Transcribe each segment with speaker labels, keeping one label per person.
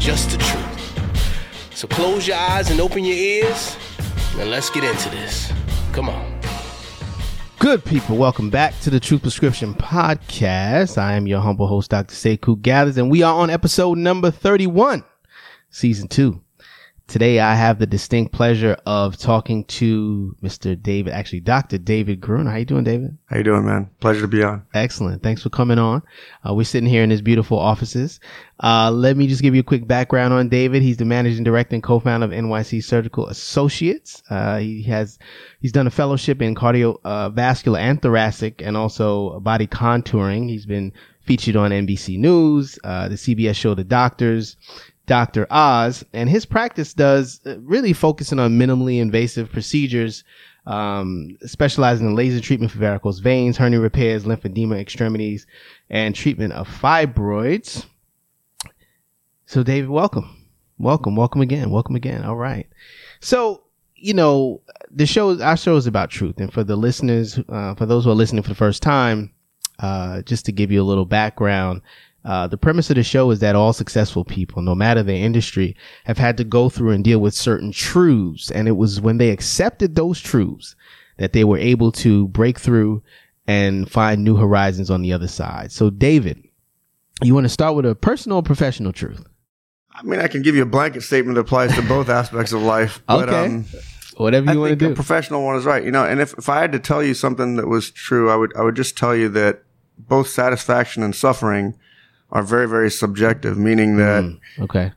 Speaker 1: just the truth. So close your eyes and open your ears, and let's get into this. Come on.
Speaker 2: Good people, welcome back to the Truth Prescription Podcast. I am your humble host, Dr. Sekou Gathers, and we are on episode number 31, season two. Today I have the distinct pleasure of talking to Mr. David, actually Dr. David Gruen. How you doing, David?
Speaker 3: How you doing, man? Pleasure to be on.
Speaker 2: Excellent. Thanks for coming on. Uh, we're sitting here in his beautiful offices. Uh, let me just give you a quick background on David. He's the managing director and co-founder of NYC Surgical Associates. Uh, he has, he's done a fellowship in cardiovascular uh, and thoracic and also body contouring. He's been featured on NBC News, uh, the CBS show The Doctors, Dr. Oz, and his practice does uh, really focusing on minimally invasive procedures, um, specializing in laser treatment for varicose veins, hernia repairs, lymphedema, extremities, and treatment of fibroids. So, David, welcome, welcome, welcome again, welcome again. All right. So, you know, the show, our show is about truth, and for the listeners, uh, for those who are listening for the first time, uh, just to give you a little background. Uh, the premise of the show is that all successful people, no matter their industry, have had to go through and deal with certain truths. And it was when they accepted those truths that they were able to break through and find new horizons on the other side. So, David, you want to start with a personal or professional truth?
Speaker 3: I mean, I can give you a blanket statement that applies to both aspects of life.
Speaker 2: But, okay. Um, Whatever you want to do.
Speaker 3: A professional one is right. You know, and if, if I had to tell you something that was true, I would I would just tell you that both satisfaction and suffering are very, very subjective, meaning that mm,
Speaker 2: okay.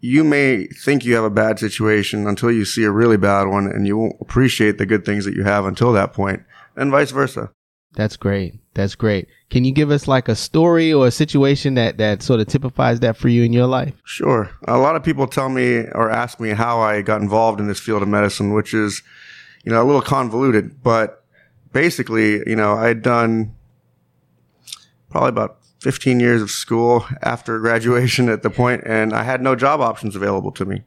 Speaker 3: you may think you have a bad situation until you see a really bad one and you won't appreciate the good things that you have until that point and vice versa.
Speaker 2: That's great. That's great. Can you give us like a story or a situation that, that sort of typifies that for you in your life?
Speaker 3: Sure. A lot of people tell me or ask me how I got involved in this field of medicine, which is, you know, a little convoluted, but basically, you know, I had done probably about 15 years of school after graduation at the point, and I had no job options available to me.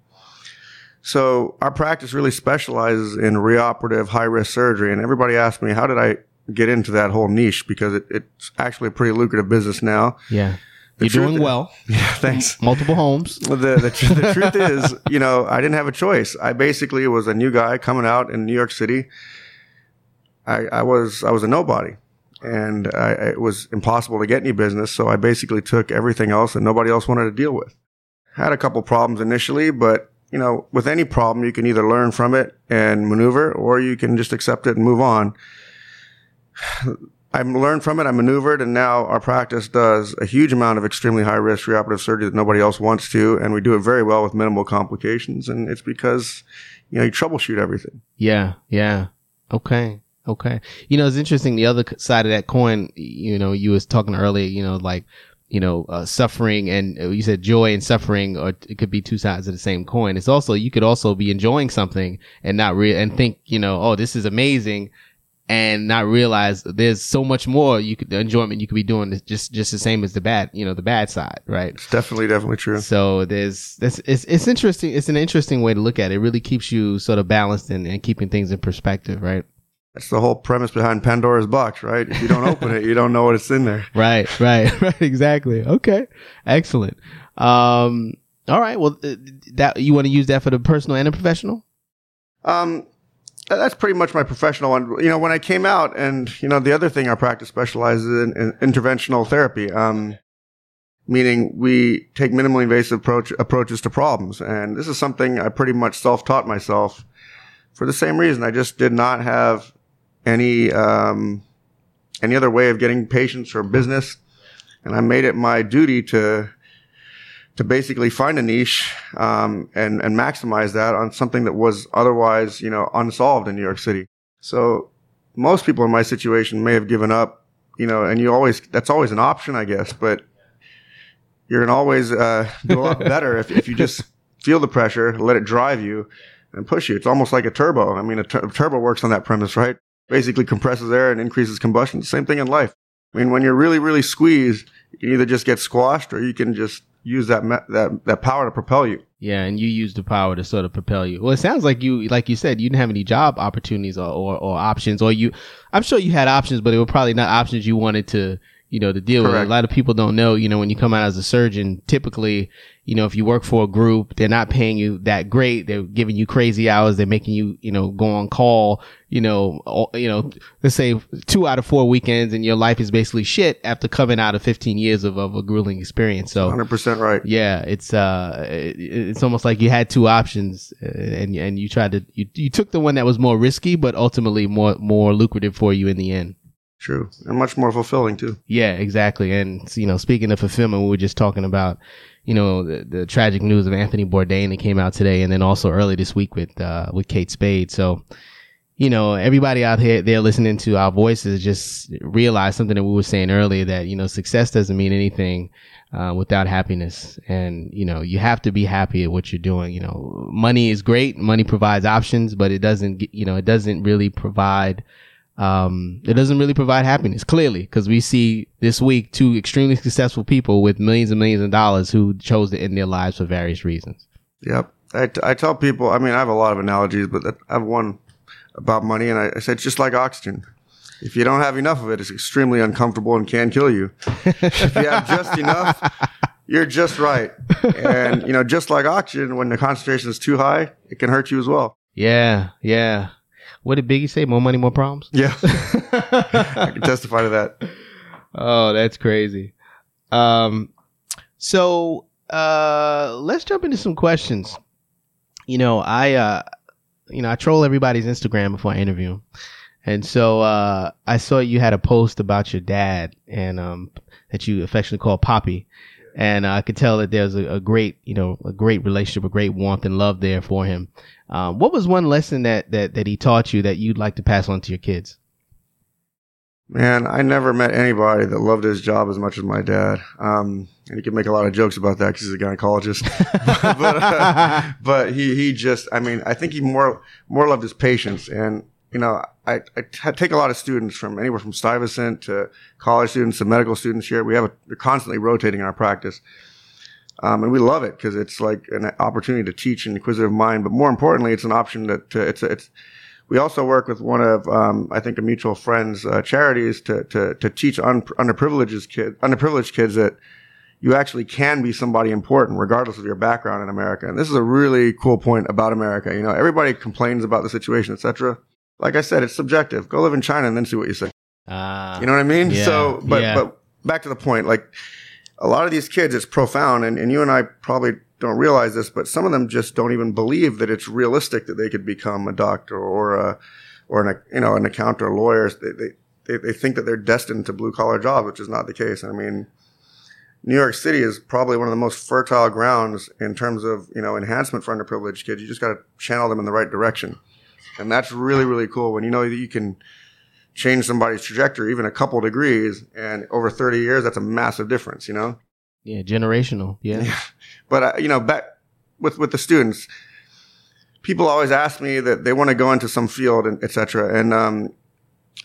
Speaker 3: So our practice really specializes in reoperative high risk surgery. And everybody asked me, how did I get into that whole niche? Because it, it's actually a pretty lucrative business now.
Speaker 2: Yeah. The You're doing well.
Speaker 3: Yeah, thanks.
Speaker 2: Multiple homes.
Speaker 3: The, the, the truth is, you know, I didn't have a choice. I basically was a new guy coming out in New York City. I, I was, I was a nobody and I, it was impossible to get any business. So I basically took everything else that nobody else wanted to deal with. Had a couple problems initially, but you know, with any problem, you can either learn from it and maneuver, or you can just accept it and move on. I learned from it, I maneuvered, and now our practice does a huge amount of extremely high risk reoperative surgery that nobody else wants to, and we do it very well with minimal complications. And it's because, you know, you troubleshoot everything.
Speaker 2: Yeah, yeah. Okay. Okay. You know, it's interesting. The other side of that coin, you know, you was talking earlier, you know, like, you know, uh, suffering and uh, you said joy and suffering, or it could be two sides of the same coin. It's also, you could also be enjoying something and not real and think, you know, oh, this is amazing and not realize there's so much more you could, the enjoyment you could be doing just, just the same as the bad, you know, the bad side, right?
Speaker 3: It's definitely, definitely true.
Speaker 2: So there's, this, it's, it's interesting. It's an interesting way to look at it. It really keeps you sort of balanced and, and keeping things in perspective, right?
Speaker 3: That's the whole premise behind Pandora's box, right? If you don't open it, you don't know what's in there.
Speaker 2: Right, right, right. Exactly. Okay. Excellent. Um, all right. Well, uh, that you want to use that for the personal and the professional?
Speaker 3: Um, that's pretty much my professional one. You know, when I came out, and you know, the other thing our practice specializes in, in interventional therapy. Um, meaning we take minimally invasive approach, approaches to problems, and this is something I pretty much self-taught myself for the same reason. I just did not have any um, any other way of getting patients or business, and I made it my duty to to basically find a niche um, and and maximize that on something that was otherwise you know unsolved in New York City. So most people in my situation may have given up, you know, and you always that's always an option, I guess, but you're gonna always uh, do a lot better if, if you just feel the pressure, let it drive you, and push you. It's almost like a turbo. I mean, a, tur- a turbo works on that premise, right? Basically, compresses air and increases combustion. Same thing in life. I mean, when you're really, really squeezed, you either just get squashed or you can just use that me- that that power to propel you.
Speaker 2: Yeah, and you use the power to sort of propel you. Well, it sounds like you, like you said, you didn't have any job opportunities or, or, or options, or you. I'm sure you had options, but it were probably not options you wanted to, you know, to deal with. A lot of people don't know, you know, when you come out as a surgeon, typically, you know, if you work for a group, they're not paying you that great. They're giving you crazy hours. They're making you, you know, go on call, you know, all- you know, let's say two out of four weekends and your life is basically shit after coming out of 15 years of, of a grueling experience. So,
Speaker 3: 100% right.
Speaker 2: yeah, it's uh, it, it's almost like you had two options, uh, and and you tried to you you took the one that was more risky, but ultimately more more lucrative for you in the end.
Speaker 3: True. And much more fulfilling, too.
Speaker 2: Yeah, exactly. And you know, speaking of fulfillment, we were just talking about you know the, the tragic news of Anthony Bourdain that came out today, and then also early this week with uh, with Kate Spade. So. You know, everybody out here there listening to our voices just realize something that we were saying earlier that, you know, success doesn't mean anything uh, without happiness. And, you know, you have to be happy at what you're doing. You know, money is great. Money provides options, but it doesn't, you know, it doesn't really provide, um, it doesn't really provide happiness clearly because we see this week two extremely successful people with millions and millions of dollars who chose to end their lives for various reasons.
Speaker 3: Yep. I, t- I tell people, I mean, I have a lot of analogies, but that, I have one about money, and I, I said, it's just like oxygen. If you don't have enough of it, it's extremely uncomfortable and can kill you. if you have just enough, you're just right. And, you know, just like oxygen, when the concentration is too high, it can hurt you as well.
Speaker 2: Yeah. Yeah. What did Biggie say? More money, more problems?
Speaker 3: Yeah. I can testify to that.
Speaker 2: Oh, that's crazy. Um, so uh, let's jump into some questions. You know, I uh, you know, I troll everybody's Instagram before I interview and so uh, I saw you had a post about your dad and um, that you affectionately call Poppy, and I could tell that there's a, a great, you know, a great relationship, a great warmth and love there for him. Um, what was one lesson that that that he taught you that you'd like to pass on to your kids?
Speaker 3: Man, I never met anybody that loved his job as much as my dad. Um, and he can make a lot of jokes about that because he's a gynecologist. but uh, but he he just, I mean, I think he more more loved his patients. And you know, I, I t- take a lot of students from anywhere from Stuyvesant to college students to medical students here. We have a, constantly rotating in our practice. Um, and we love it because it's like an opportunity to teach an inquisitive mind, but more importantly, it's an option that to, it's it's we also work with one of, um, I think, a mutual friend's uh, charities to, to, to teach un- underprivileged kids, underprivileged kids that you actually can be somebody important regardless of your background in America. And this is a really cool point about America. You know, everybody complains about the situation, etc. Like I said, it's subjective. Go live in China and then see what you say.
Speaker 2: Ah,
Speaker 3: You know what I mean?
Speaker 2: Yeah,
Speaker 3: so, but,
Speaker 2: yeah.
Speaker 3: but back to the point, like a lot of these kids, it's profound. And, and you and I probably don't realize this, but some of them just don't even believe that it's realistic that they could become a doctor or a, or an, you know, an accountant or lawyers. They, they, they, they think that they're destined to blue collar jobs, which is not the case. I mean, New York City is probably one of the most fertile grounds in terms of, you know, enhancement for underprivileged kids. You just got to channel them in the right direction. And that's really, really cool when you know that you can change somebody's trajectory even a couple degrees and over 30 years, that's a massive difference, you know?
Speaker 2: yeah, generational. Yeah.
Speaker 3: But, uh, you know, back with, with the students, people always ask me that they want to go into some field and et cetera. And, um,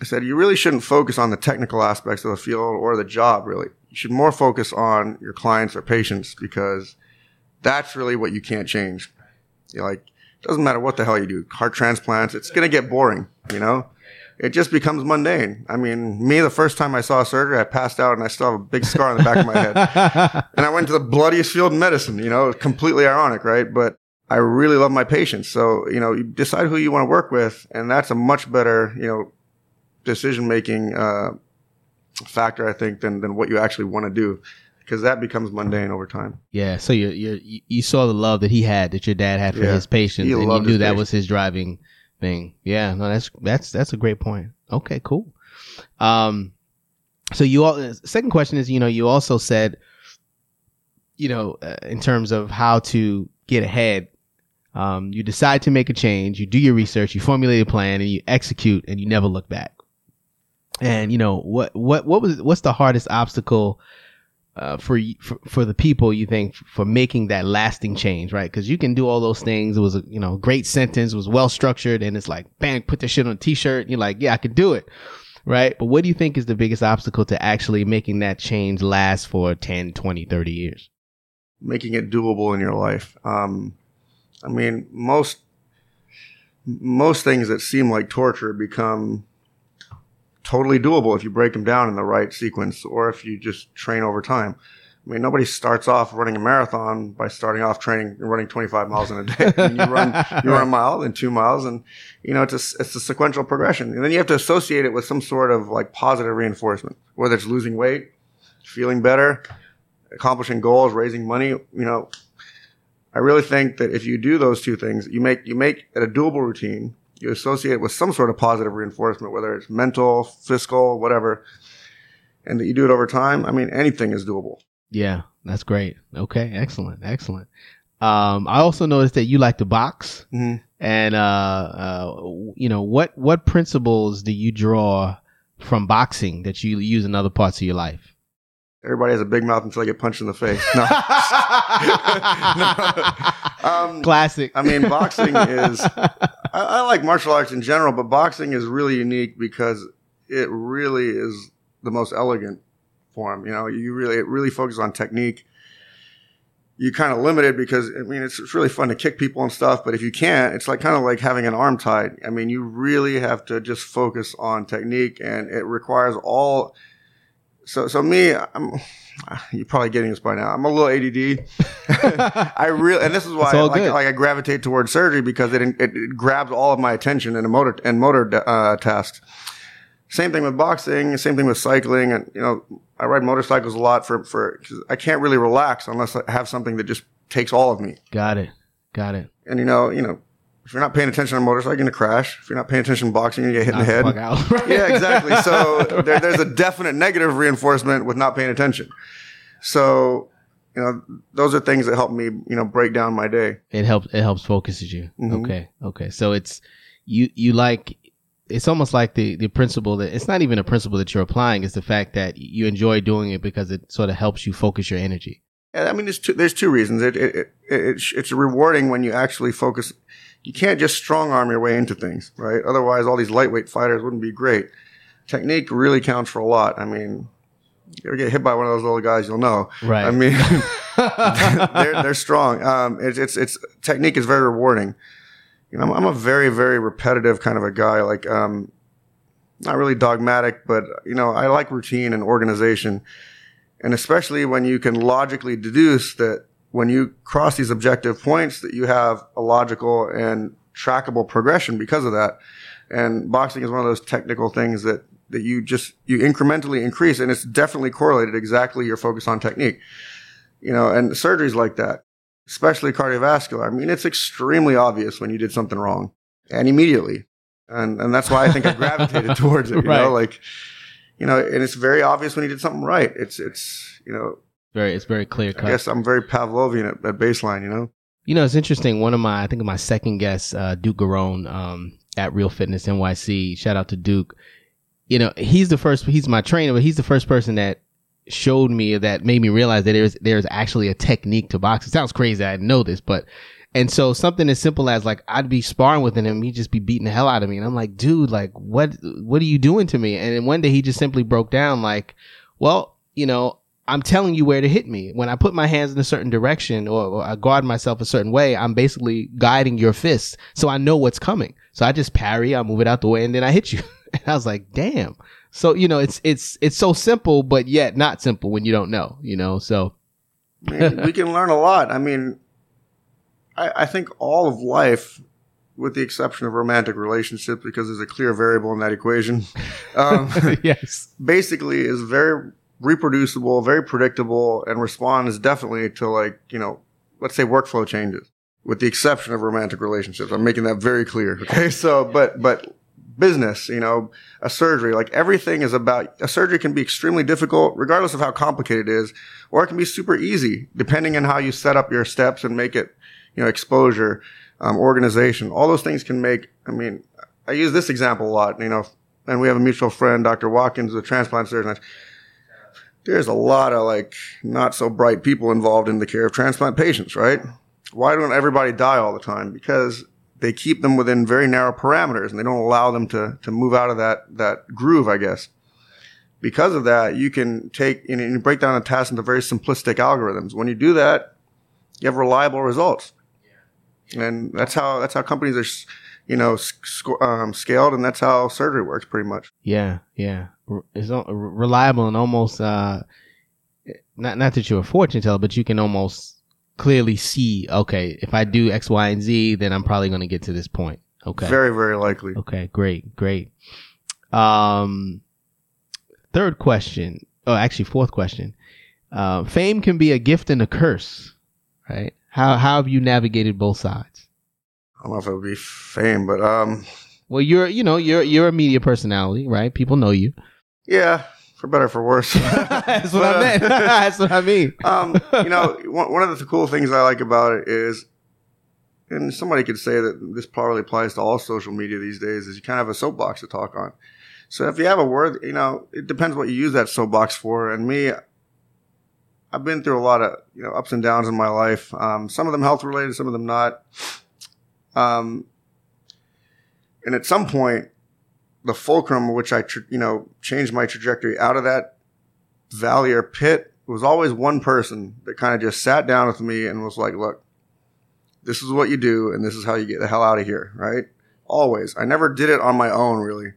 Speaker 3: I said, you really shouldn't focus on the technical aspects of the field or the job, really. You should more focus on your clients or patients because that's really what you can't change. You're like, doesn't matter what the hell you do, heart transplants, it's going to get boring, you know? It just becomes mundane. I mean, me, the first time I saw a surgery, I passed out and I still have a big scar on the back of my head. And I went to the bloodiest field in medicine, you know, completely ironic, right? But I really love my patients. So, you know, you decide who you want to work with, and that's a much better, you know, decision making uh, factor, I think, than than what you actually want to do, because that becomes mundane over time.
Speaker 2: Yeah, so you you you saw the love that he had that your dad had for
Speaker 3: Yeah.
Speaker 2: his patients, and you knew that
Speaker 3: patients.
Speaker 2: was his driving thing. Yeah, no, that's that's that's a great point. Okay, cool. Um, so you all second question is, you know, you also said, you know, uh, in terms of how to get ahead, um, you decide to make a change, you do your research, you formulate a plan, and you execute, and you never look back. And you know what what what was what's the hardest obstacle uh, for, for for the people you think for making that lasting change, right? Because you can do all those things. It was a you know great sentence, was well structured, and it's like bang, put this shit on a t-shirt. You're like, yeah, I can do it, right? But what do you think is the biggest obstacle to actually making that change last for 10, 20, 30 years?
Speaker 3: making it doable in your life. Um, I mean, most most things that seem like torture become totally doable if you break them down in the right sequence or if you just train over time. I mean, nobody starts off running a marathon by starting off training and running 25 miles in a day. I mean, you run, you run a mile and two miles and, you know, it's a, it's a sequential progression. And then you have to associate it with some sort of like positive reinforcement, whether it's losing weight, feeling better, accomplishing goals, raising money, you know, I really think that if you do those two things, you make you make it a doable routine. You associate it with some sort of positive reinforcement, whether it's mental, fiscal, whatever, and that you do it over time. I mean, anything is doable.
Speaker 2: Yeah, that's great. Okay, excellent, excellent. Um, I also noticed that you like to box,
Speaker 3: Mhm.
Speaker 2: and uh, uh, you know what what principles do you draw from boxing that you use in other parts of your life?
Speaker 3: Everybody has a big mouth until they get punched in the face. No. um,
Speaker 2: Classic.
Speaker 3: I mean, boxing is. I, I like martial arts in general, but boxing is really unique because it really is the most elegant form. You know, you really it really focuses on technique. You kind of limited because I mean it's, it's really fun to kick people and stuff, but if you can't, it's like kind of like having an arm tied. I mean, you really have to just focus on technique, and it requires all. So, so me, I'm. You're probably getting this by now. I'm a little ADD. I really, and this is why I, like, like I gravitate towards surgery because it, it, it grabs all of my attention in a motor and motor uh, tasks. Same thing with boxing. Same thing with cycling. And you know, I ride motorcycles a lot for for. Cause I can't really relax unless I have something that just takes all of me.
Speaker 2: Got it. Got it.
Speaker 3: And you know, you know, if you're not paying attention on a motorcycle, you're gonna crash. If you're not paying attention to boxing, you're gonna get hit in the head.
Speaker 2: out.
Speaker 3: yeah, exactly. So there, there's a definite negative reinforcement with not paying attention. So, you know, those are things that help me, you know, break down my day.
Speaker 2: It helps. It helps focuses you.
Speaker 3: Mhm.
Speaker 2: Okay. Okay. So it's you. You like. It's almost like the the principle that it's not even a principle that you're applying. It's the fact that you enjoy doing it because it sort of helps you focus your energy.
Speaker 3: I mean, there's two, there's two reasons. It, it, it, it's, it's rewarding when you actually focus. You can't just strong arm your way into things, right? Otherwise, all these lightweight fighters wouldn't be great. Technique really counts for a lot. I mean, you ever get hit by one of those little guys, you'll know.
Speaker 2: Right.
Speaker 3: I mean, they're they're strong. Um, it's it's it's technique is very rewarding. You know, I'm, I'm a very very repetitive kind of a guy. Like, um, not really dogmatic, but you know, I like routine and organization, and especially when you can logically deduce that when you cross these objective points, that you have a logical and trackable progression because of that. And boxing is one of those technical things that that you just you incrementally increase, and it's definitely correlated exactly your focus on technique. You know, and surgeries like that, especially cardiovascular. I mean, it's extremely obvious when you did something wrong, and immediately, and and that's why I think I gravitated towards it. You
Speaker 2: Right.
Speaker 3: know, like you know, and it's very obvious when you did something right. It's it's you know,
Speaker 2: very. It's very clear
Speaker 3: I
Speaker 2: cut.
Speaker 3: guess I'm very Pavlovian at, at baseline. You know,
Speaker 2: You know, it's interesting. One of my, I think my second guest, uh, Duke Garone, um, at Real Fitness NYC. Shout out to Duke. You know, he's the first, he's my trainer, but he's the first person that showed me that made me realize that there's, there's actually a technique to boxing. It sounds crazy. I didn't know this, but, and so something as simple as like, I'd be sparring with him, he'd just be beating the hell out of me. And I'm like, dude, like, what, what are you doing to me? And then one day he just simply broke down like, well, you know, I'm telling you where to hit me. When I put my hands in a certain direction or, or I guard myself a certain way, I'm basically guiding your fists. So I know what's coming. So I just parry, I move it out the way, and then I hit you. And I was like, damn. So, you know, it's, it's, it's so simple, but yet not simple when you don't know, you know? So,
Speaker 3: we can learn a lot. I mean, I, I think all of life, with the exception of romantic relationships, because there's a clear variable in that equation, um,
Speaker 2: yes.
Speaker 3: basically is very reproducible, very predictable, and responds definitely to like you know, let's say workflow changes. With the exception of romantic relationships, I'm making that very clear. Okay, so but but business, you know, a surgery, like everything is about a surgery can be extremely difficult, regardless of how complicated it is, or it can be super easy, depending on how you set up your steps and make it, you know, exposure, um, organization. All those things can make. I mean, I use this example a lot, you know, and we have a mutual friend, Dr. Watkins, a transplant surgeon. There's a lot of like not so bright people involved in the care of transplant patients, right? Why don't everybody die all the time? Because they keep them within very narrow parameters and they don't allow them to, to move out of that, that groove, I guess. Because of that, you can take and you break down a task into very simplistic algorithms. When you do that, you have reliable results. And that's how, that's how companies are, you know, sc- um, scaled and that's how surgery works pretty much.
Speaker 2: Yeah. Yeah. It's reliable and almost, uh, not, not that you're a fortune teller, but you can almost clearly see, okay, if I do X, Y, and Z, then I'm probably going to get to this point. Okay.
Speaker 3: Very, very likely.
Speaker 2: Okay. Great. Great. Um, third question. Oh, actually, fourth question. Uh, fame can be a gift and a curse, right? How how have you navigated both sides?
Speaker 3: I don't know if it would be fame, but um.
Speaker 2: Well, you're you know you're you're a media personality, right? People know you.
Speaker 3: Yeah, for better for worse.
Speaker 2: That's what but, I meant. That's what I mean.
Speaker 3: um, you know, one, one of the cool things I like about it is, and somebody could say that this probably applies to all social media these days, is you kind of have a soapbox to talk on. So if you have a word, you know, it depends what you use that soapbox for. And me, I've been through a lot of you know ups and downs in my life. Um, some of them health related, some of them not. Um, and at some point, the fulcrum, which I you know changed my trajectory out of that valley or pit, was always one person that kind of just sat down with me and was like, "Look, this is what you do, and this is how you get the hell out of here." Right? Always. I never did it on my own, really.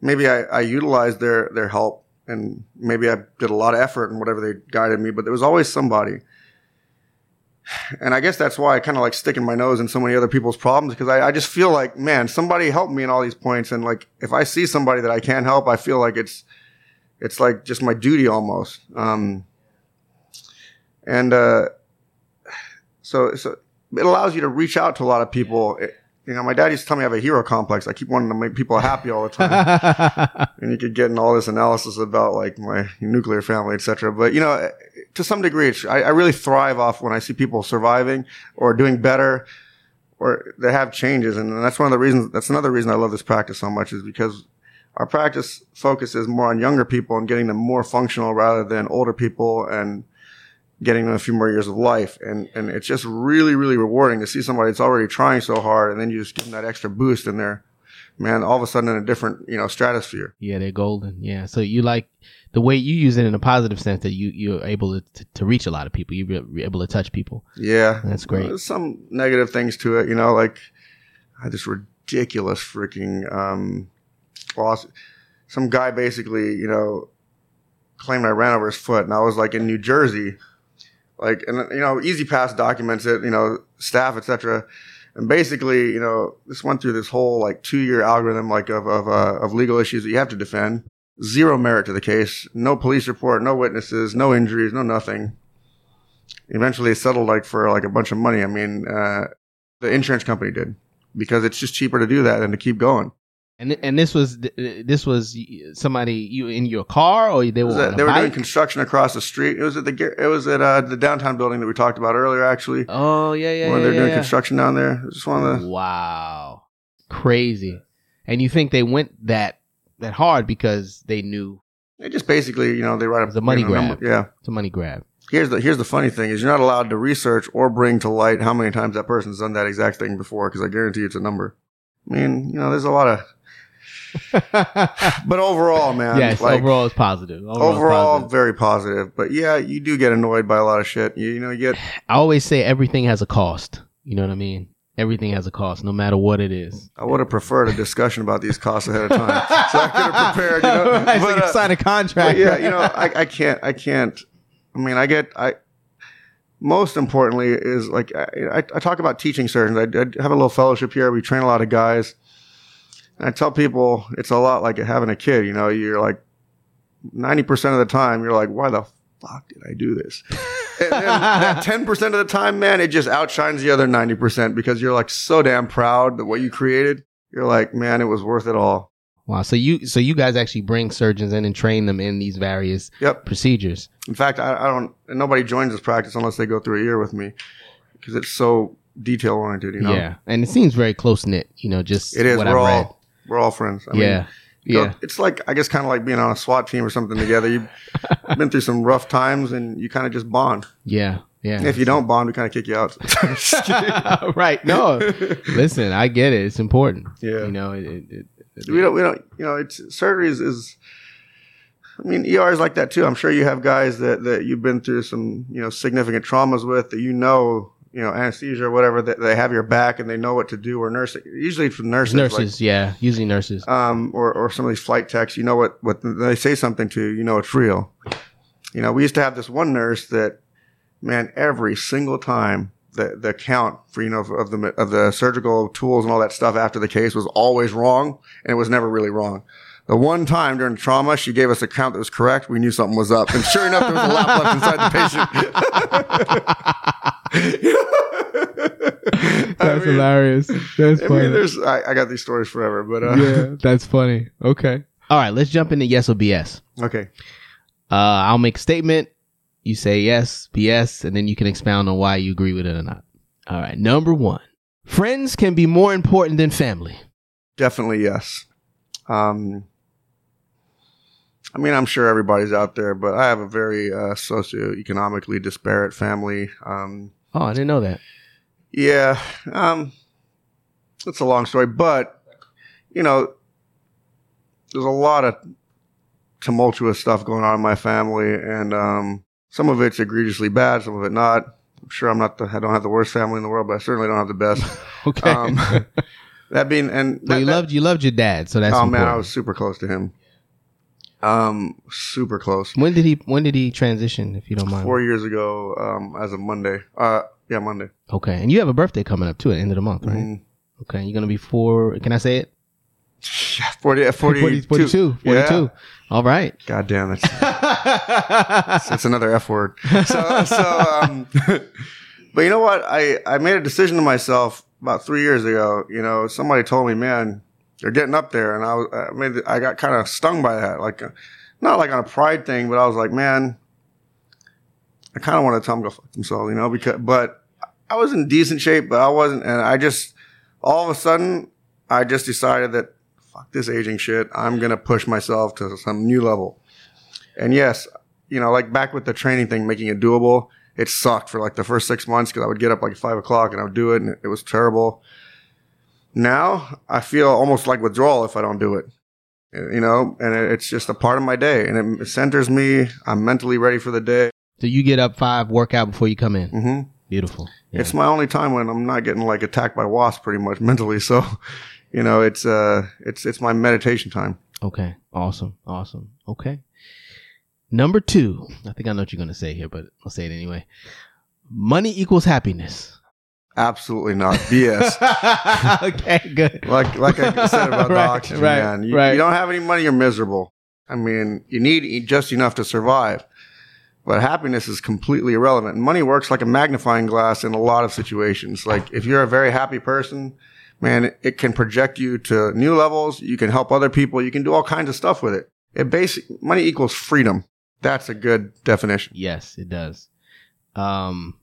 Speaker 3: Maybe I, I utilized their their help and maybe I did a lot of effort and whatever they guided me, but there was always somebody. And I guess that's why I kind of like sticking my nose in so many other people's problems because I, I, just feel like, man, somebody help me in all these points. And like, if I see somebody that I can't help, I feel like it's, it's like just my duty almost. Um, and, uh, so, so it allows you to reach out to a lot of people you know, my dad used to tell me I have a hero complex. I keep wanting to make people happy all the time. and you could get in all this analysis about like my nuclear family, etc. But you know, to some degree, I, I, really thrive off when I see people surviving or doing better or they have changes. And that's one of the reasons, that's another reason I love this practice so much is because our practice focuses more on younger people and getting them more functional rather than older people and getting them a few more years of life. And, and it's just really, really rewarding to see somebody that's already trying so hard and then you just give them that extra boost in there. Man, all of a sudden in a different, you know, stratosphere.
Speaker 2: Yeah, they're golden. Yeah. So you like the way you use it in a positive sense that you, you're able to, to reach a lot of people. You're able to touch people.
Speaker 3: Yeah.
Speaker 2: That's great.
Speaker 3: There's some negative things to it, you know, like I this ridiculous freaking, um, loss. Some guy basically, you know, claimed I ran over his foot and I was like in New Jersey like and you know E-ZPass documents it you know staff etc and basically you know this went through this whole like two year algorithm like of of, uh, of legal issues that you have to defend. Zero merit to the case. No police report no witnesses no injuries no nothing. Eventually settled like for like a bunch of money. I mean uh, the insurance company did because it's just cheaper to do that than to keep going
Speaker 2: and and this was this was somebody you in your car or they were
Speaker 3: they were doing construction across the street. It was at the it was at uh, the downtown building that we talked about earlier. Actually,
Speaker 2: oh yeah yeah.
Speaker 3: When
Speaker 2: yeah,
Speaker 3: they're
Speaker 2: yeah,
Speaker 3: doing
Speaker 2: yeah.
Speaker 3: construction down there, just one of the
Speaker 2: wow, crazy. And you think they went that that hard because they knew
Speaker 3: they just basically you know they write up
Speaker 2: the money
Speaker 3: you know,
Speaker 2: grab.
Speaker 3: Number, yeah,
Speaker 2: it's a money grab.
Speaker 3: Here's the here's the funny thing is you're not allowed to research or bring to light how many times that person's done that exact thing before because I guarantee it's a number. I mean, you know, there's a lot of but overall, man.
Speaker 2: Yes, like, overall is positive.
Speaker 3: Overall, overall positive. very positive. But yeah, you do get annoyed by a lot of shit. You, you know, you get.
Speaker 2: I always say everything has a cost. You know what I mean? Everything has a cost, no matter what it is.
Speaker 3: I would have preferred a discussion about these costs ahead of time, so I could have prepared. You know,
Speaker 2: right, but, so uh, sign a contract.
Speaker 3: yeah, you know, I, I can't. I can't. I mean, I get. I most importantly is like I, I, I talk about teaching surgeons. I, I have a little fellowship here. We train a lot of guys I tell people it's a lot like having a kid. You know, you're like 90% of the time, you're like, why the fuck did I do this? and then that 10% of the time, man, it just outshines the other 90% because you're like so damn proud that what you created. You're like, man, it was worth it all.
Speaker 2: Wow. So you, so you guys actually bring surgeons in and train them in these various
Speaker 3: yep.
Speaker 2: procedures.
Speaker 3: In fact, I, I don't, nobody joins this practice unless they go through a year with me because it's so detail oriented, you know?
Speaker 2: Yeah. And it seems very close knit, you know, just
Speaker 3: it is.
Speaker 2: what
Speaker 3: We're
Speaker 2: I've
Speaker 3: all,
Speaker 2: read.
Speaker 3: We're all friends.
Speaker 2: I yeah. Mean,
Speaker 3: You know,
Speaker 2: Yeah.
Speaker 3: it's like I guess kind of like being on a SWAT team or something together. You've been through some rough times, and you kind of just bond.
Speaker 2: Yeah. Yeah.
Speaker 3: If you don't bond, we kind of kick you out.
Speaker 2: Right. No. Listen, I get it. It's important.
Speaker 3: Yeah.
Speaker 2: You know, it, it, it, it-
Speaker 3: we don't. We don't. You know, it's surgery is. is I mean, ER is like that too. I'm sure you have guys that, that you've been through some, you know, significant traumas with that you know, you know, anesthesia or whatever, that they have your back and they know what to do. Or nursing, usually from nurses, like,
Speaker 2: nurses. yeah. Usually nurses.
Speaker 3: um, or, or some of these flight techs, you know what, what they say something to, you know, it's real. You know, we used to have this one nurse that, man, every single time the, the count for, you know, of the, of the surgical tools and all that stuff after the case was always wrong and it was never really wrong. The one time during trauma, she gave us a count that was correct. We knew something was up. And sure enough, there was a lap left inside the patient. I
Speaker 2: That's
Speaker 3: mean,
Speaker 2: hilarious. That's
Speaker 3: I
Speaker 2: funny.
Speaker 3: mean, there's, I, I got these stories forever, but, uh,
Speaker 2: yeah, that's funny. Okay. All right, let's jump into yes or BS.
Speaker 3: okay.
Speaker 2: Uh, I'll make a statement. You say yes, BS, and then you can expound on why you agree with it or not. All right. Number one, friends can be more important than family.
Speaker 3: Definitely yes. Um, I mean, I'm sure everybody's out there, but I have a very uh, socioeconomically disparate family. Um,
Speaker 2: Oh, I didn't know that.
Speaker 3: yeah, um, it's a long story, but you know, there's a lot of tumultuous stuff going on in my family, and um, some of it's egregiously bad, some of it not. I'm sure I'm not the I don't have the worst family in the world, but I certainly don't have the best.
Speaker 2: Okay.
Speaker 3: Um, that being and
Speaker 2: well, you
Speaker 3: that-
Speaker 2: loved you loved your dad, so that's
Speaker 3: oh
Speaker 2: important.
Speaker 3: man, I was super close to him. Um, super close.
Speaker 2: when did he when did he transition? If you don't mind.
Speaker 3: Four years ago, um, as of Monday. Uh, yeah, Monday.
Speaker 2: Okay, and you have a birthday coming up too at the end of the month, right?
Speaker 3: Mhm.
Speaker 2: Okay, you're gonna be four. Can I say it?
Speaker 3: Yeah, 40, uh, 42.
Speaker 2: 42. 42.
Speaker 3: Yeah.
Speaker 2: All right.
Speaker 3: God damn it. That's another F word. So, so, um, but you know what? I, I made a decision to myself about three years ago. You know, somebody told me, man, you're getting up there. And I was, I the- I got kind of stung by that. Like, uh, not like on a pride thing, but I was like, man, I kind of want to tell them to fuck themselves, you know, because, but I was in decent shape, but I wasn't. And I just, all of a sudden, I just decided that fuck this aging shit. I'm to push myself to some new level. And yes, you know, like back with the training thing, making it doable, it sucked for like the first six months because I would get up like five o'clock and I would do it and it was terrible. Now I feel almost like withdrawal if I don't do it, you know, and it's just a part of my day and it centers me. I'm mentally ready for the day.
Speaker 2: So you get up five, workout before you come in.
Speaker 3: Mm-hmm.
Speaker 2: Beautiful. Yeah.
Speaker 3: It's my only time when I'm not getting like attacked by wasps pretty much mentally. So, you know, it's, uh, it's, it's my meditation time.
Speaker 2: Okay. Awesome. Awesome. Okay. Number two. I think I know what you're gonna say here, but I'll say it anyway. Money equals happiness.
Speaker 3: Absolutely not. BS.
Speaker 2: okay. Good.
Speaker 3: like like I said about the
Speaker 2: Right,
Speaker 3: oxygen,
Speaker 2: right,
Speaker 3: man. You,
Speaker 2: right.
Speaker 3: you don't have any money, you're miserable. I mean, you need just enough to survive. But happiness is completely irrelevant. Money works like a magnifying glass in a lot of situations. Like if you're a very happy person, man, it, it can project you to new levels. You can help other people. You can do all kinds of stuff with it. It basic money equals freedom. That's a good definition.
Speaker 2: Yes, it does. Um,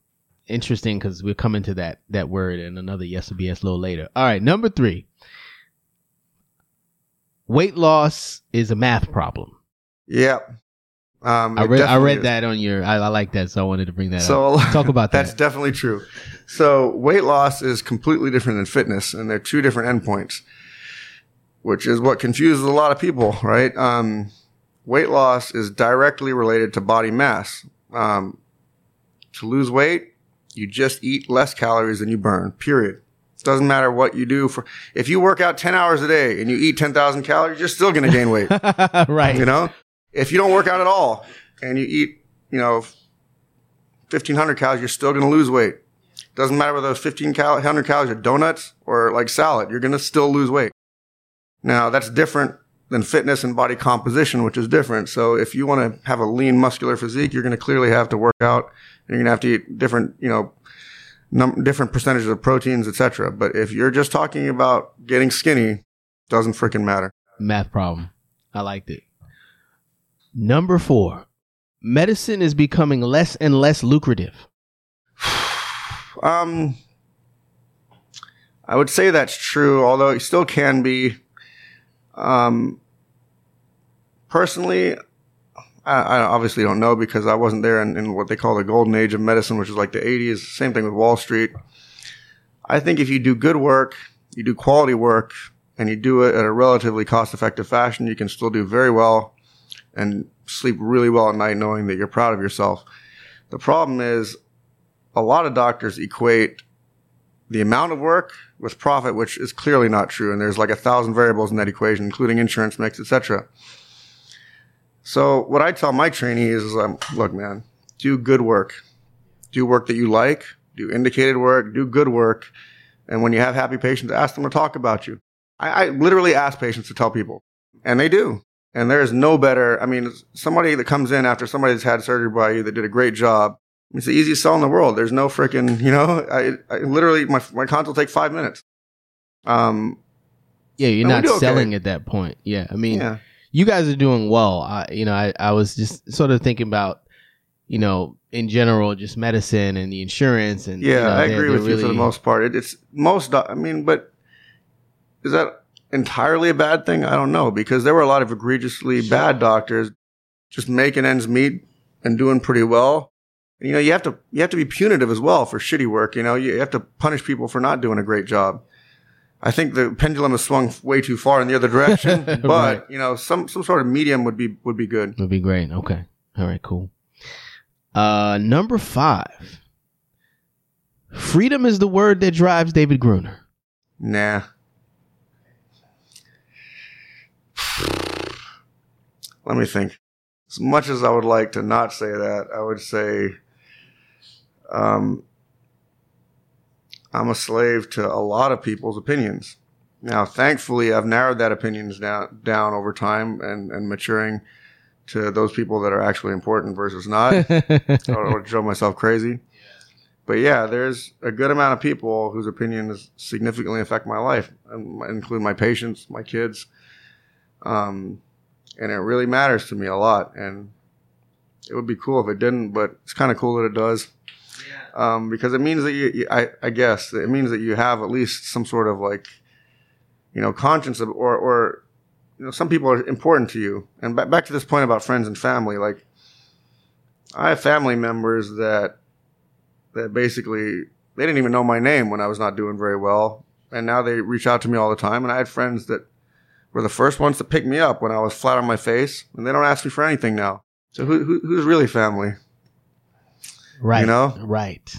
Speaker 2: interesting because we're coming to that that word in another yes or BS a little later. All right, number three. Weight loss is a math problem.
Speaker 3: Yep. Um,
Speaker 2: I read I read
Speaker 3: is.
Speaker 2: that on your. I, I like that, so I wanted to bring that up.
Speaker 3: So
Speaker 2: Talk about that.
Speaker 3: that's definitely true. So weight loss is completely different than fitness, and they're two different endpoints, which is what confuses a lot of people, right? Um, weight loss is directly related to body mass. Um, to lose weight, you just eat less calories than you burn. Period. Doesn't matter what you do for. If you work out ten hours a day and you eat ten thousand calories, you're still going to gain weight.
Speaker 2: right.
Speaker 3: You know, if you don't work out at all and you eat, you know, 1500 calories, you're still going to lose weight. Doesn't matter whether those 1500 calories are donuts or like salad, you're going to still lose weight. Now that's different than fitness and body composition, which is different. So if you want to have a lean muscular physique, you're going to clearly have to work out you're going to have to eat different, you know, num- different percentages of proteins, etc. But if you're just talking about getting skinny, doesn't freaking matter.
Speaker 2: Math problem. I liked it. Number four. Medicine is becoming less and less lucrative.
Speaker 3: Um, I would say that's true, although it still can be. Um, personally, I, obviously don't know because I wasn't there in, in what they call the golden age of medicine, which is like the 80s. Same thing with Wall Street. I think if you do good work, you do quality work, and you do it at a relatively cost effective fashion, you can still do very well and sleep really well at night knowing that you're proud of yourself. The problem is a lot of doctors equate the amount of work with profit, which is clearly not true. And there's like a thousand variables in that equation, including insurance mix, etc. So what I tell my trainees is, um, look, man, do good work, do work that you like, do indicated work, do good work. And when you have happy patients, ask them to talk about you. I, I literally ask patients to tell people and they do. And there is no better. I mean, somebody that comes in after somebody somebody's had surgery by you that did a great job. It's the easiest sell in the world. There's no freaking, you know, I, I literally, my, my consult take five minutes. Um,
Speaker 2: Yeah, you're
Speaker 3: No,
Speaker 2: not
Speaker 3: do okay.
Speaker 2: selling at that point. Yeah, I mean,
Speaker 3: yeah.
Speaker 2: You guys are doing well. I, you know, I, I was just sort of thinking about, you know, in general, just medicine and the insurance and you
Speaker 3: Yeah,
Speaker 2: know,
Speaker 3: I agree with you for the most part. It, it's most, I mean, but is that entirely a bad thing? I don't know because there were a lot of egregiously bad doctors just making ends meet and doing pretty well. You know, you have to you have to be punitive as well for shitty work. You know, you have to punish people for not doing a great job. I think the pendulum has swung way too far in the other direction, but
Speaker 2: Right.
Speaker 3: you know, some some sort of medium would be would be good.
Speaker 2: Would be great. Okay. All right. Cool. Uh, number five. Freedom is the word that drives David Greuner.
Speaker 3: Nah. Let me think. As much as I would like to not say that, I would say um, I'm a slave to a lot of people's opinions. Now, thankfully, I've narrowed that opinions down, down over time and, and maturing to those people that are actually important versus not. I would drove myself crazy. But yeah, there's a good amount of people whose opinions significantly affect my life, include my patients, my kids. Um, and it really matters to me a lot. And it would be cool if it didn't, but it's kind of cool that it does. Um, because it means that you, you I, I guess it means that you have at least some sort of like, you know, conscience of, or, or, you know, some people are important to you. And ba- back to this point about friends and family, like, I have family members that that basically they didn't even know my name when I was not doing very well, and now they reach out to me all the time. And I had friends that were the first ones to pick me up when I was flat on my face, and they don't ask me for anything now. So who, who who's really family?
Speaker 2: Right.
Speaker 3: You know?
Speaker 2: Right.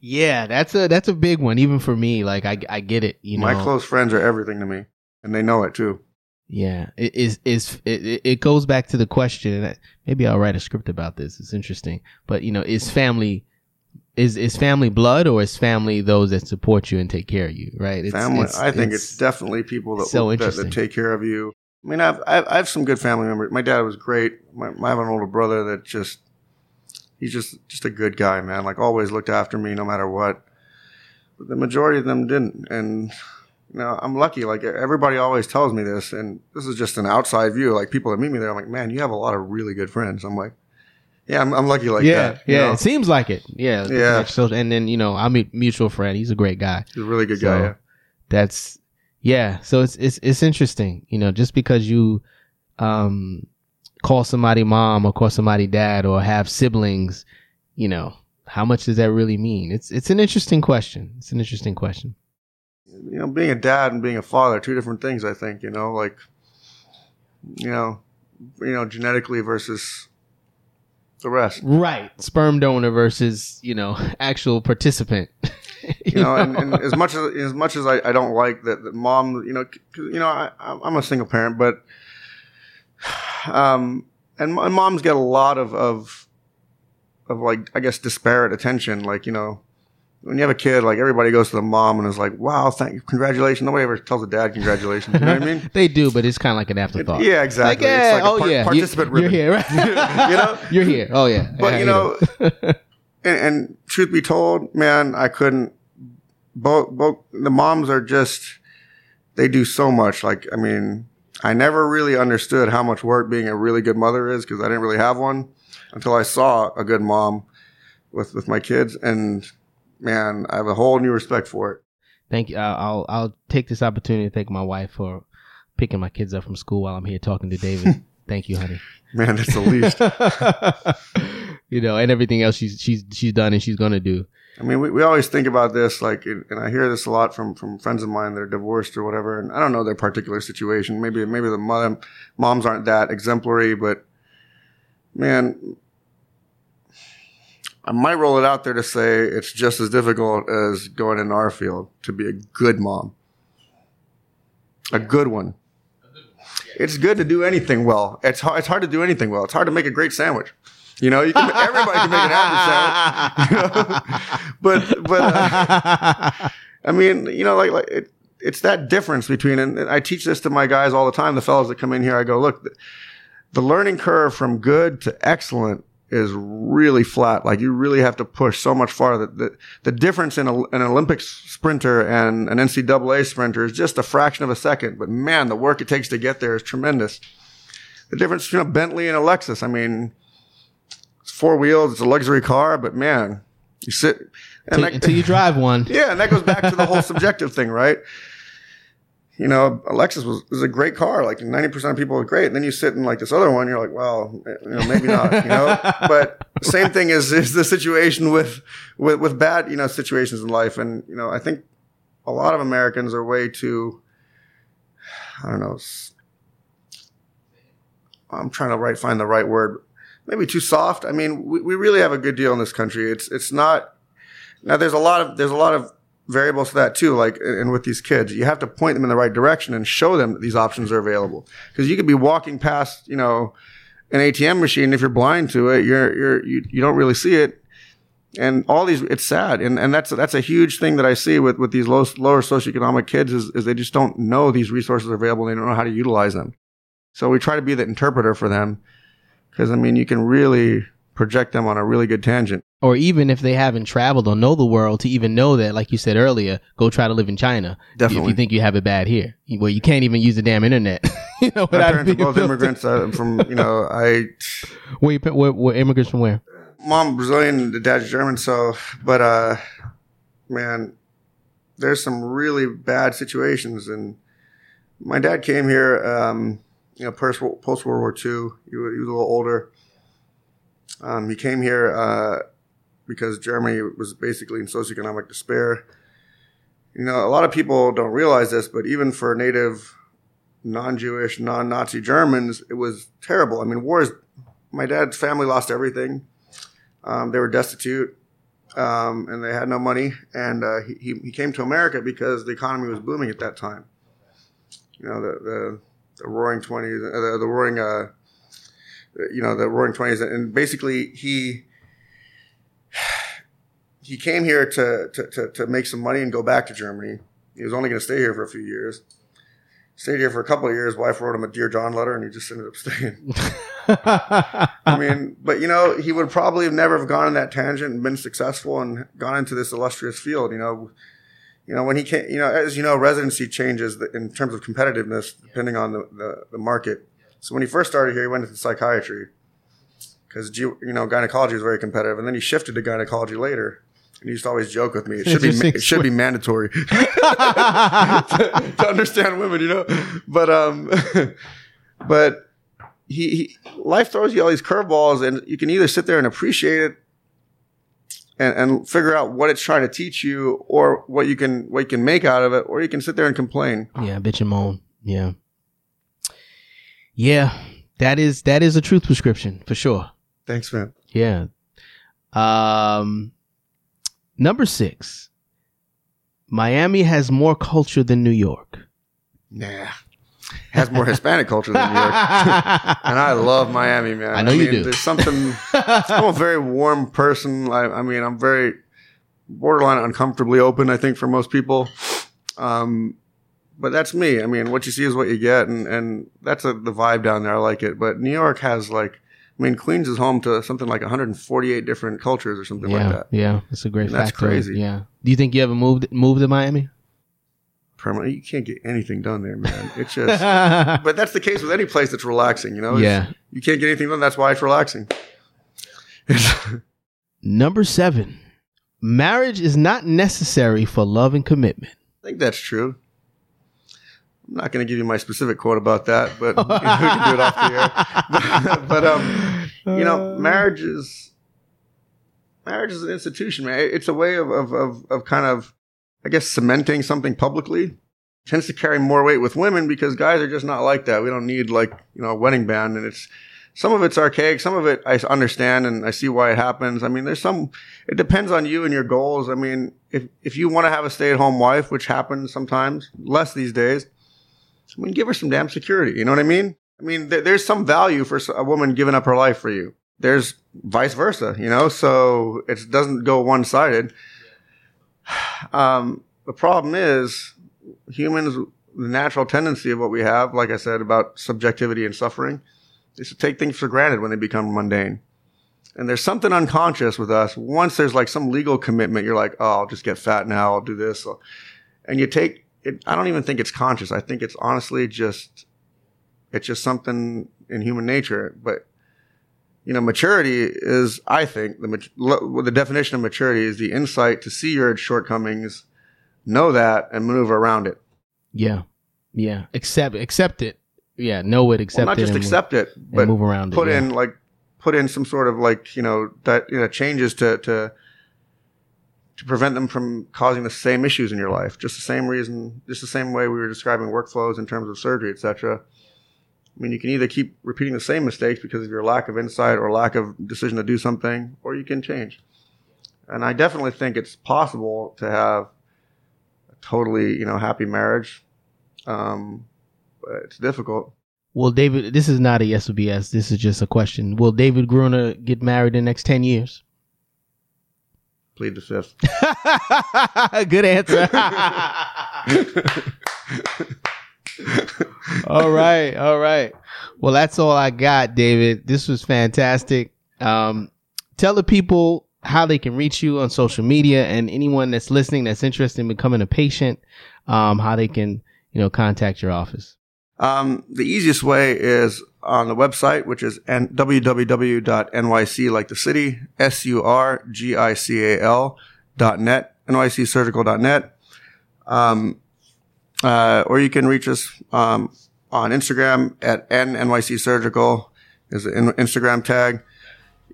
Speaker 2: Yeah, that's a that's a big one, even for me. Like I I get it. You know.
Speaker 3: my close friends are everything to me, and they know it too.
Speaker 2: Yeah, it is is it, it- goes back to the question. and Maybe I'll write a script about this. It's interesting, but you know, is family is is family blood or is family those that support you and take care of you? Right? It's,
Speaker 3: family.
Speaker 2: it's-
Speaker 3: I think it's, definitely people that,
Speaker 2: so
Speaker 3: that that take care of you. I mean, I've, I've I have some good family members. My dad was great. My, I have an older brother that just he's just just a good guy, man. Like always looked after me no matter what. But the majority of them didn't, and you know I'm lucky. Like everybody always tells me this, and this is just an outside view. Like people that meet me there, I'm like, man, you have a lot of really good friends. I'm like, yeah, I'm, I'm lucky like
Speaker 2: yeah,
Speaker 3: that.
Speaker 2: yeah.
Speaker 3: know?
Speaker 2: It seems like it. Yeah,
Speaker 3: Yeah.
Speaker 2: So and then you know, I'm a mutual friend. He's a great guy.
Speaker 3: he's a really good
Speaker 2: So,
Speaker 3: guy. Yeah.
Speaker 2: That's yeah. So it's it's it's interesting. You know, just because you um call somebody mom or call somebody dad or have siblings, you know, how much does that really mean? It's it's an interesting question. It's an interesting question.
Speaker 3: you know, being a dad and being a father are two different things. I think you know, like you know, you know, genetically versus the rest.
Speaker 2: Right. Sperm donor versus, you know, actual participant.
Speaker 3: You know, and, and as much as as much as I, I don't like that, that mom, you know, you know, I, I'm a single parent, but um, and, and moms get a lot of of of like I guess disparate attention. Like you know, when you have a kid, like everybody goes to the mom and is like, "Wow, thank you, congratulations." Nobody ever tells the dad congratulations. You know what I mean?
Speaker 2: they do, but it's kind of like an afterthought.
Speaker 3: Yeah,
Speaker 2: Like,
Speaker 3: exactly.
Speaker 2: yeah,
Speaker 3: it's like a
Speaker 2: oh
Speaker 3: par-
Speaker 2: yeah, you-
Speaker 3: participant
Speaker 2: you're here, right?
Speaker 3: You know?
Speaker 2: you're here. Oh yeah,
Speaker 3: But
Speaker 2: Yeah,
Speaker 3: you know, and, and truth be told, man, I couldn't. Both, both the moms are just they do so much. Like, I mean, I never really understood how much work being a really good mother is because I didn't really have one until I saw a good mom with with my kids, and man, I have a whole new respect for it.
Speaker 2: Thank you. I'll, I'll take this opportunity to thank my wife for picking my kids up from school while I'm here talking to David. Thank you, honey.
Speaker 3: Man, that's the least.
Speaker 2: you know, and everything else she's she's she's done and she's gonna do.
Speaker 3: I mean, we, we always think about this, like, and I hear this a lot from, from friends of mine that are divorced or whatever, and I don't know their particular situation. Maybe maybe the mother, moms aren't that exemplary, but man, I might roll it out there to say it's just as difficult as going in our field to be a good mom, a good one. It's good to do anything well. It's hard, it's hard to do anything well. It's hard to make a great sandwich. You know, you can, everybody can make an apple know? but but uh, I mean, you know, like like it, it's that difference between. And I teach this to my guys all the time. The fellows that come in here, I go, look, the, learning curve from good to excellent is really flat. Like you really have to push so much farther. The, the difference in a, an Olympic sprinter and an NCAA sprinter is just a fraction of a second. But man, the work it takes to get there is tremendous. The difference between a Bentley and a Lexus. I mean, four wheels. It's a luxury car, but man, you sit
Speaker 2: until, that, until you drive one.
Speaker 3: Yeah, and that goes back to the whole subjective thing, right? You know, a Lexus was, was a great car. Like ninety percent of people are great. And then you sit in like this other one, you're like, well, you know, maybe not. You know, but same thing is is the situation with with with bad you know situations in life. And you know, I think a lot of Americans are way too. I don't know. I'm trying to right find the right word. Maybe too soft. I mean, we, we really have a good deal in this country. It's it's not now there's a lot of there's a lot of variables to that too. Like and with these kids, you have to point them in the right direction and show them that these options are available. Because you could be walking past, you know, an ATM machine. If you're blind to it, you're you're you, you don't really see it. And all these, it's sad, and and that's that's a huge thing that I see with with these low, lower socioeconomic kids is is they just don't know these resources are available. They don't know how to utilize them. So we try to be the interpreter for them, because I mean, you can really project them on a really good tangent.
Speaker 2: Or even if they haven't traveled or know the world to even know that, like you said earlier, go try to live in China.
Speaker 3: Definitely.
Speaker 2: If you think you have it bad here, where you can't even use the damn internet. you know,
Speaker 3: My parents are both immigrants uh, from, you know, I.
Speaker 2: Where, you, where, where immigrants from where?
Speaker 3: Mom Brazilian, the dad's German. So, but, uh, man, there's some really bad situations. And my dad came here, um, you know, post World War II. He was, a little older. Um, he came here uh, because Germany was basically in socioeconomic despair. You know, a lot of people don't realize this, but even for native, non-Jewish, non-Nazi Germans, it was terrible. I mean, wars. My dad's family lost everything. Um, they were destitute, um, and they had no money. And uh, he he came to America because the economy was booming at that time. You know, the the, the Roaring Twenties, uh, the, the Roaring. Uh, you know, the Roaring Twenties, and basically he he came here to, to, to, to, make some money and go back to Germany. He was only going to stay here for a few years. Stayed here for a couple of years. Wife wrote him a Dear John letter, and he just ended up staying. I mean, but you know, he would probably have never have gone in that tangent and been successful and gone into this illustrious field. You know, you know when he came. You know, as you know, residency changes in terms of competitiveness depending on the, the, the market. So when he first started here, he went into psychiatry because you know gynecology is very competitive, and then he shifted to gynecology later. And he used to always joke with me. It should be it should be mandatory to, to, understand women, you know. But um, but he, he life throws you all these curveballs, and you can either sit there and appreciate it and, and figure out what it's trying to teach you, or what you can what you can make out of it, or you can sit there and complain.
Speaker 2: Yeah, bitch and moan. Yeah. Yeah, that is that is a truth prescription for sure.
Speaker 3: Thanks, man.
Speaker 2: Yeah. Um, number six. Miami has more culture than New York.
Speaker 3: Nah. Has more Hispanic culture than New York. and I love Miami, man.
Speaker 2: I know I mean, you do.
Speaker 3: There's something, I'm a very warm person. I, I, mean, I'm very borderline uncomfortably open, I think, for most people. Um, but that's me. I mean, what you see is what you get, and and that's a, the vibe down there. I like it. But New York has like, I mean, Queens is home to something like 148 different cultures or something
Speaker 2: yeah,
Speaker 3: like that.
Speaker 2: Yeah, that's a great.
Speaker 3: That's crazy.
Speaker 2: Yeah. Do you think you ever moved moved to Miami?
Speaker 3: Permanent. You can't get anything done there, man. It's just. but that's the case with any place that's relaxing. You know.
Speaker 2: yeah.
Speaker 3: You can't get anything done. That's why it's relaxing.
Speaker 2: Number seven. Marriage is not necessary for love and commitment.
Speaker 3: I think that's true. I'm not going to give you my specific quote about that, but we can do it off the air. but, um, you know, marriage is marriage is an institution, man. It's a way of, of, of, of kind of, I guess, cementing something publicly. Tends to carry more weight with women because guys are just not like that. We don't need like you know a wedding band, and it's some of it's archaic. Some of it I understand and I see why it happens. I mean, there's some, it depends on you and your goals. I mean, if, if you want to have a stay at home wife, which happens sometimes, less these days, I mean, give her some damn security. You know what I mean? I mean, th- there's some value for a woman giving up her life for you. There's vice versa, you know, so it doesn't go one sided. Um, the problem is humans, the natural tendency of what we have, like I said, about subjectivity and suffering is to take things for granted when they become mundane. And there's something unconscious with us. Once there's like some legal commitment, you're like, oh, I'll just get fat now. I'll do this. And you take it. I don't even think it's conscious. I think it's honestly just, it's just something in human nature. But, you know, maturity is, I think, the, the definition of maturity is the insight to see your shortcomings, know that, and maneuver around it.
Speaker 2: Yeah. Yeah. Accept, accept it yeah, know it, accept
Speaker 3: well, not
Speaker 2: it,
Speaker 3: just
Speaker 2: and
Speaker 3: accept it, but
Speaker 2: move around
Speaker 3: put
Speaker 2: it, yeah.
Speaker 3: in like put in some sort of like you know that you know changes to to to prevent them from causing the same issues in your life. Just the same reason, just the same way we were describing workflows in terms of surgery, etc. I mean, you can either keep repeating the same mistakes because of your lack of insight or lack of decision to do something, or you can change. And I definitely think it's possible to have a totally, you know, happy marriage. Um, but it's difficult.
Speaker 2: Will David? This is not a yes or BS. This is just a question. Will David Greuner get married in the next ten years?
Speaker 3: Plead the fifth.
Speaker 2: Good answer. all right, all right. Well, that's all I got, David. This was fantastic. Um, tell the people how they can reach you on social media and anyone that's listening that's interested in becoming a patient, um, how they can, you know, contact your office.
Speaker 3: Um, the easiest way is on the website, which is n- www.nyc, like the city, S-U-R-G-I-C-A-L dot net, nycsurgical.net. Um, uh, or you can reach us, um, on Instagram at NNYC Surgical is the Instagram tag.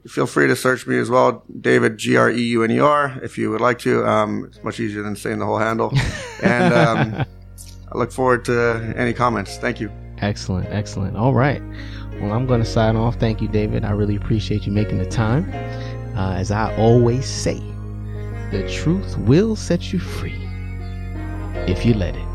Speaker 3: Feel free to search me as well, David G R E U N E R, if you would like to. Um, it's much easier than saying the whole handle. And um, I look forward to any comments. Thank you.
Speaker 2: Excellent, excellent. All right. Well, I'm going to sign off. Thank you, David. I really appreciate you making the time. Uh, as I always say, the truth will set you free if you let it.